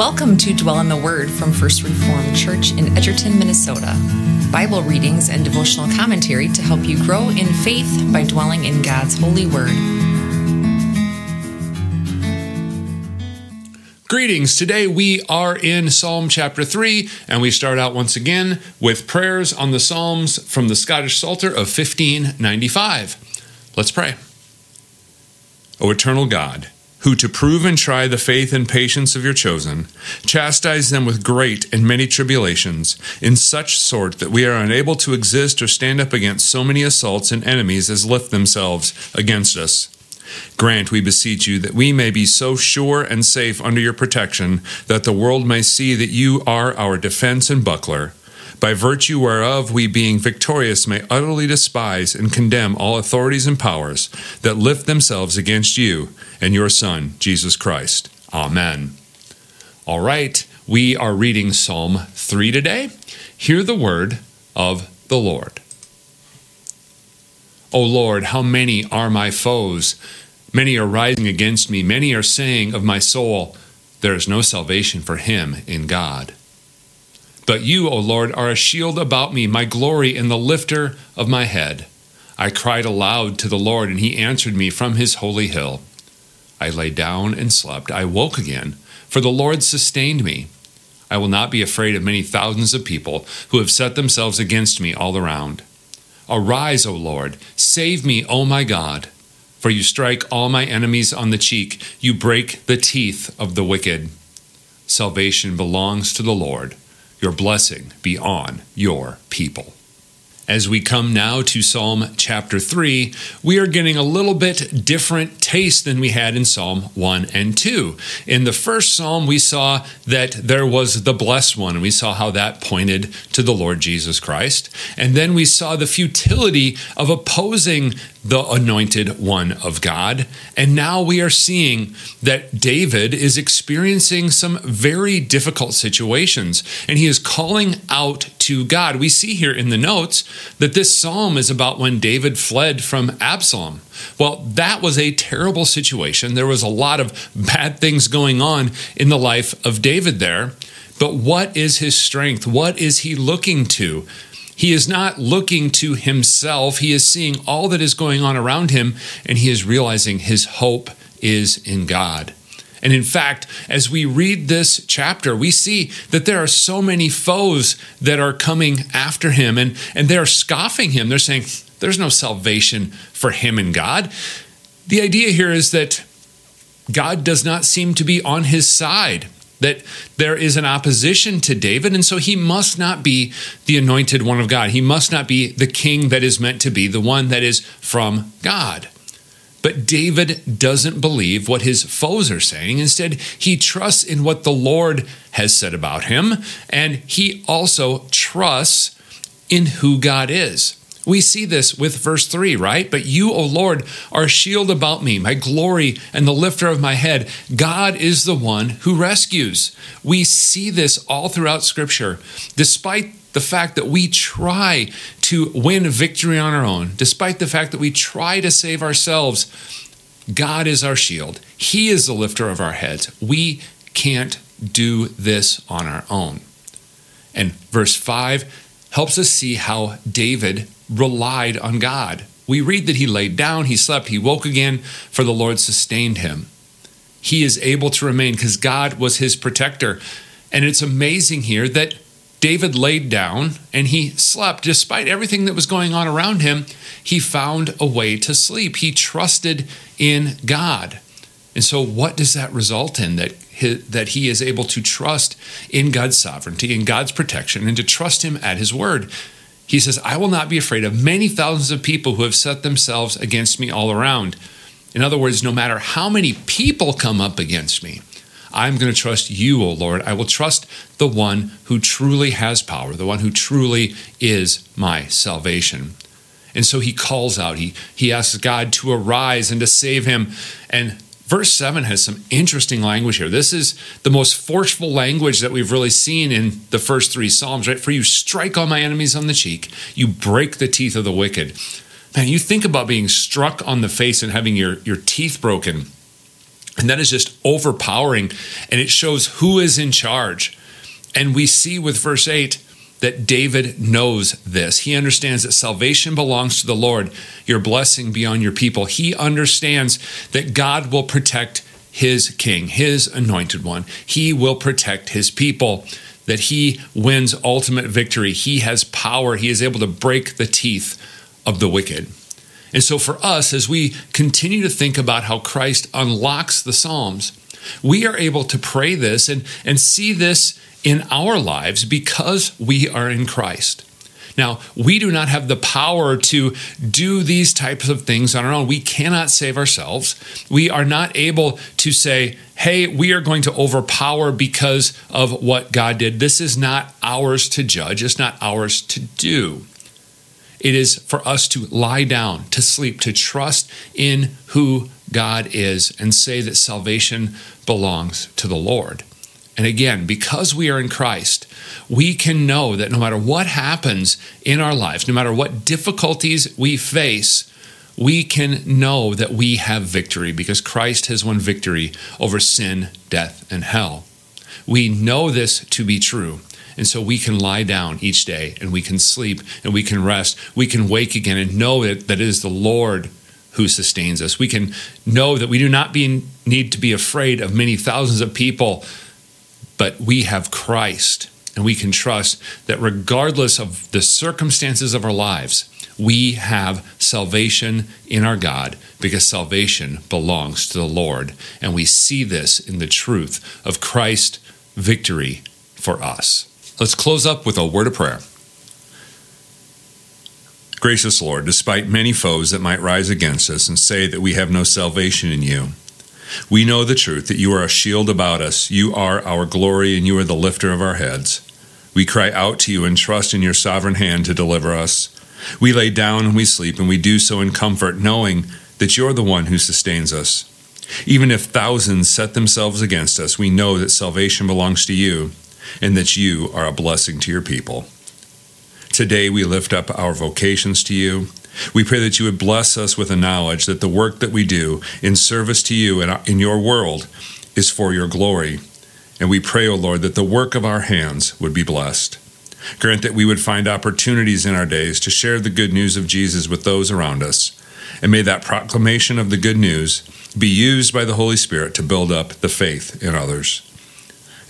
Welcome to Dwell in the Word from First Reformed Church in Edgerton, Minnesota. Bible readings and devotional commentary to help you grow in faith by dwelling in God's holy word. Greetings. Today we are in Psalm chapter 3, and we start out once again with prayers on the Psalms from the Scottish Psalter of 1595. Let's pray. O eternal God, who to prove and try the faith and patience of your chosen, chastise them with great and many tribulations, in such sort that we are unable to exist or stand up against so many assaults and enemies as lift themselves against us. Grant, we beseech you, that we may be so sure and safe under your protection that the world may see that you are our defense and buckler by virtue whereof we, being victorious, may utterly despise and condemn all authorities and powers that lift themselves against you and your Son, Jesus Christ. Amen. All right, we are reading Psalm 3 today. Hear the word of the Lord. O Lord, how many are my foes? Many are rising against me. Many are saying of my soul, There is no salvation for him in God. But you, O Lord, are a shield about me, my glory and the lifter of my head. I cried aloud to the Lord, and he answered me from his holy hill. I lay down and slept. I woke again, for the Lord sustained me. I will not be afraid of many thousands of people who have set themselves against me all around. Arise, O Lord, save me, O my God. For you strike all my enemies on the cheek, you break the teeth of the wicked. Salvation belongs to the Lord. Your blessing be on your people. As we come now to Psalm chapter 3, we are getting a little bit different taste than we had in Psalm 1 and 2. In the first psalm, we saw that there was the blessed one, and we saw how that pointed to the Lord Jesus Christ. And then we saw the futility of opposing the anointed one of God. And now we are seeing that David is experiencing some very difficult situations, and he is calling out to God. We see here in the notes that this psalm is about when David fled from Absalom. Well, that was a terrible situation. There was a lot of bad things going on in the life of David there. But what is his strength? What is he looking to? He is not looking to himself. He is seeing all that is going on around him, and he is realizing his hope is in God. And in fact, as we read this chapter, we see that there are so many foes that are coming after him and, and they're scoffing him. They're saying, There's no salvation for him and God. The idea here is that God does not seem to be on his side that there is an opposition to David, and so he must not be the anointed one of God. He must not be the king that is meant to be, the one that is from God. But David doesn't believe what his foes are saying. Instead, he trusts in what the Lord has said about him, and he also trusts in who God is. We see this with verse 3, right? But you, O Lord, are shield about me, my glory, and the lifter of my head. God is the one who rescues. We see this all throughout Scripture. Despite the fact that we try to win victory on our own, despite the fact that we try to save ourselves, God is our shield. He is the lifter of our heads. We can't do this on our own. And verse 5 helps us see how David relied on God. We read that he laid down, he slept, he woke again, for the Lord sustained him. He is able to remain because God was his protector. And it's amazing here that David laid down and he slept. Despite everything that was going on around him, he found a way to sleep. He trusted in God. And so, what does that result in? That that he is able to trust in God's sovereignty, in God's protection, and to trust him at his word. He says, I will not be afraid of many thousands of people who have set themselves against me all around. In other words, no matter how many people come up against me, I'm going to trust you, O Lord. I will trust the one who truly has power, the one who truly is my salvation. And so he calls out, he, he asks God to arise and to save him. And Verse 7 has some interesting language here. This is the most forceful language that we've really seen in the first three Psalms, right? For you strike all my enemies on the cheek, you break the teeth of the wicked. Man, you think about being struck on the face and having your, your teeth broken. And that is just overpowering and it shows who is in charge. And we see with verse 8 that David knows this. He understands that salvation belongs to the Lord, your blessing beyond your people. He understands that God will protect his king, his anointed one. He will protect his people, that he wins ultimate victory. He has power. He is able to break the teeth of the wicked. And so, for us, as we continue to think about how Christ unlocks the Psalms, we are able to pray this and, and see this in our lives because we are in Christ. Now, we do not have the power to do these types of things on our own. We cannot save ourselves. We are not able to say, hey, we are going to overpower because of what God did. This is not ours to judge, it's not ours to do. It is for us to lie down, to sleep, to trust in who God is, and say that salvation belongs to the Lord. And again, because we are in Christ, we can know that no matter what happens in our lives, no matter what difficulties we face, we can know that we have victory because Christ has won victory over sin, death, and hell. We know this to be true. And so we can lie down each day and we can sleep and we can rest. We can wake again and know that, that it is the Lord who sustains us. We can know that we do not be, need to be afraid of many thousands of people, but we have Christ. And we can trust that regardless of the circumstances of our lives, we have salvation in our God because salvation belongs to the Lord. And we see this in the truth of Christ's victory for us. Let's close up with a word of prayer. Gracious Lord, despite many foes that might rise against us and say that we have no salvation in you, we know the truth that you are a shield about us. You are our glory and you are the lifter of our heads. We cry out to you and trust in your sovereign hand to deliver us. We lay down and we sleep, and we do so in comfort, knowing that you're the one who sustains us. Even if thousands set themselves against us, we know that salvation belongs to you and that you are a blessing to your people. Today, we lift up our vocations to you. We pray that you would bless us with the knowledge that the work that we do in service to you and in your world is for your glory. And we pray, O oh Lord, that the work of our hands would be blessed. Grant that we would find opportunities in our days to share the good news of Jesus with those around us. And may that proclamation of the good news be used by the Holy Spirit to build up the faith in others.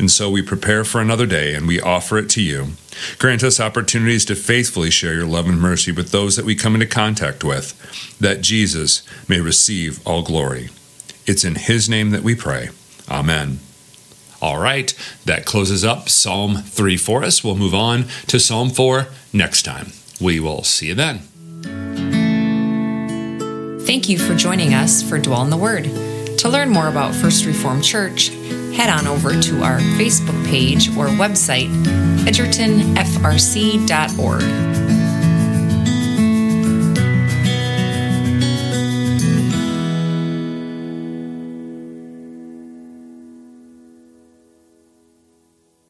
And so we prepare for another day and we offer it to you. Grant us opportunities to faithfully share your love and mercy with those that we come into contact with, that Jesus may receive all glory. It's in his name that we pray. Amen. All right, that closes up Psalm 3 for us. We'll move on to Psalm 4 next time. We will see you then. Thank you for joining us for Dwell in the Word. To learn more about First Reformed Church, head on over to our Facebook page or website, edgertonfrc.org.